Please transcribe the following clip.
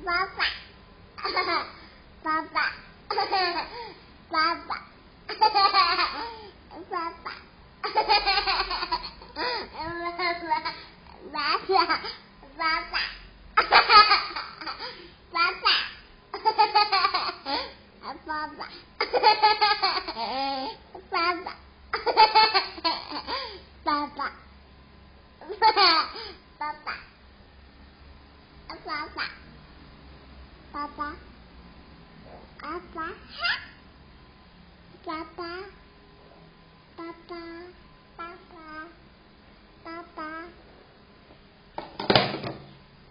爸爸，爸爸，爸爸，爸爸，爸爸，爸爸，爸爸。爸爸，爸爸，爸爸。爸爸。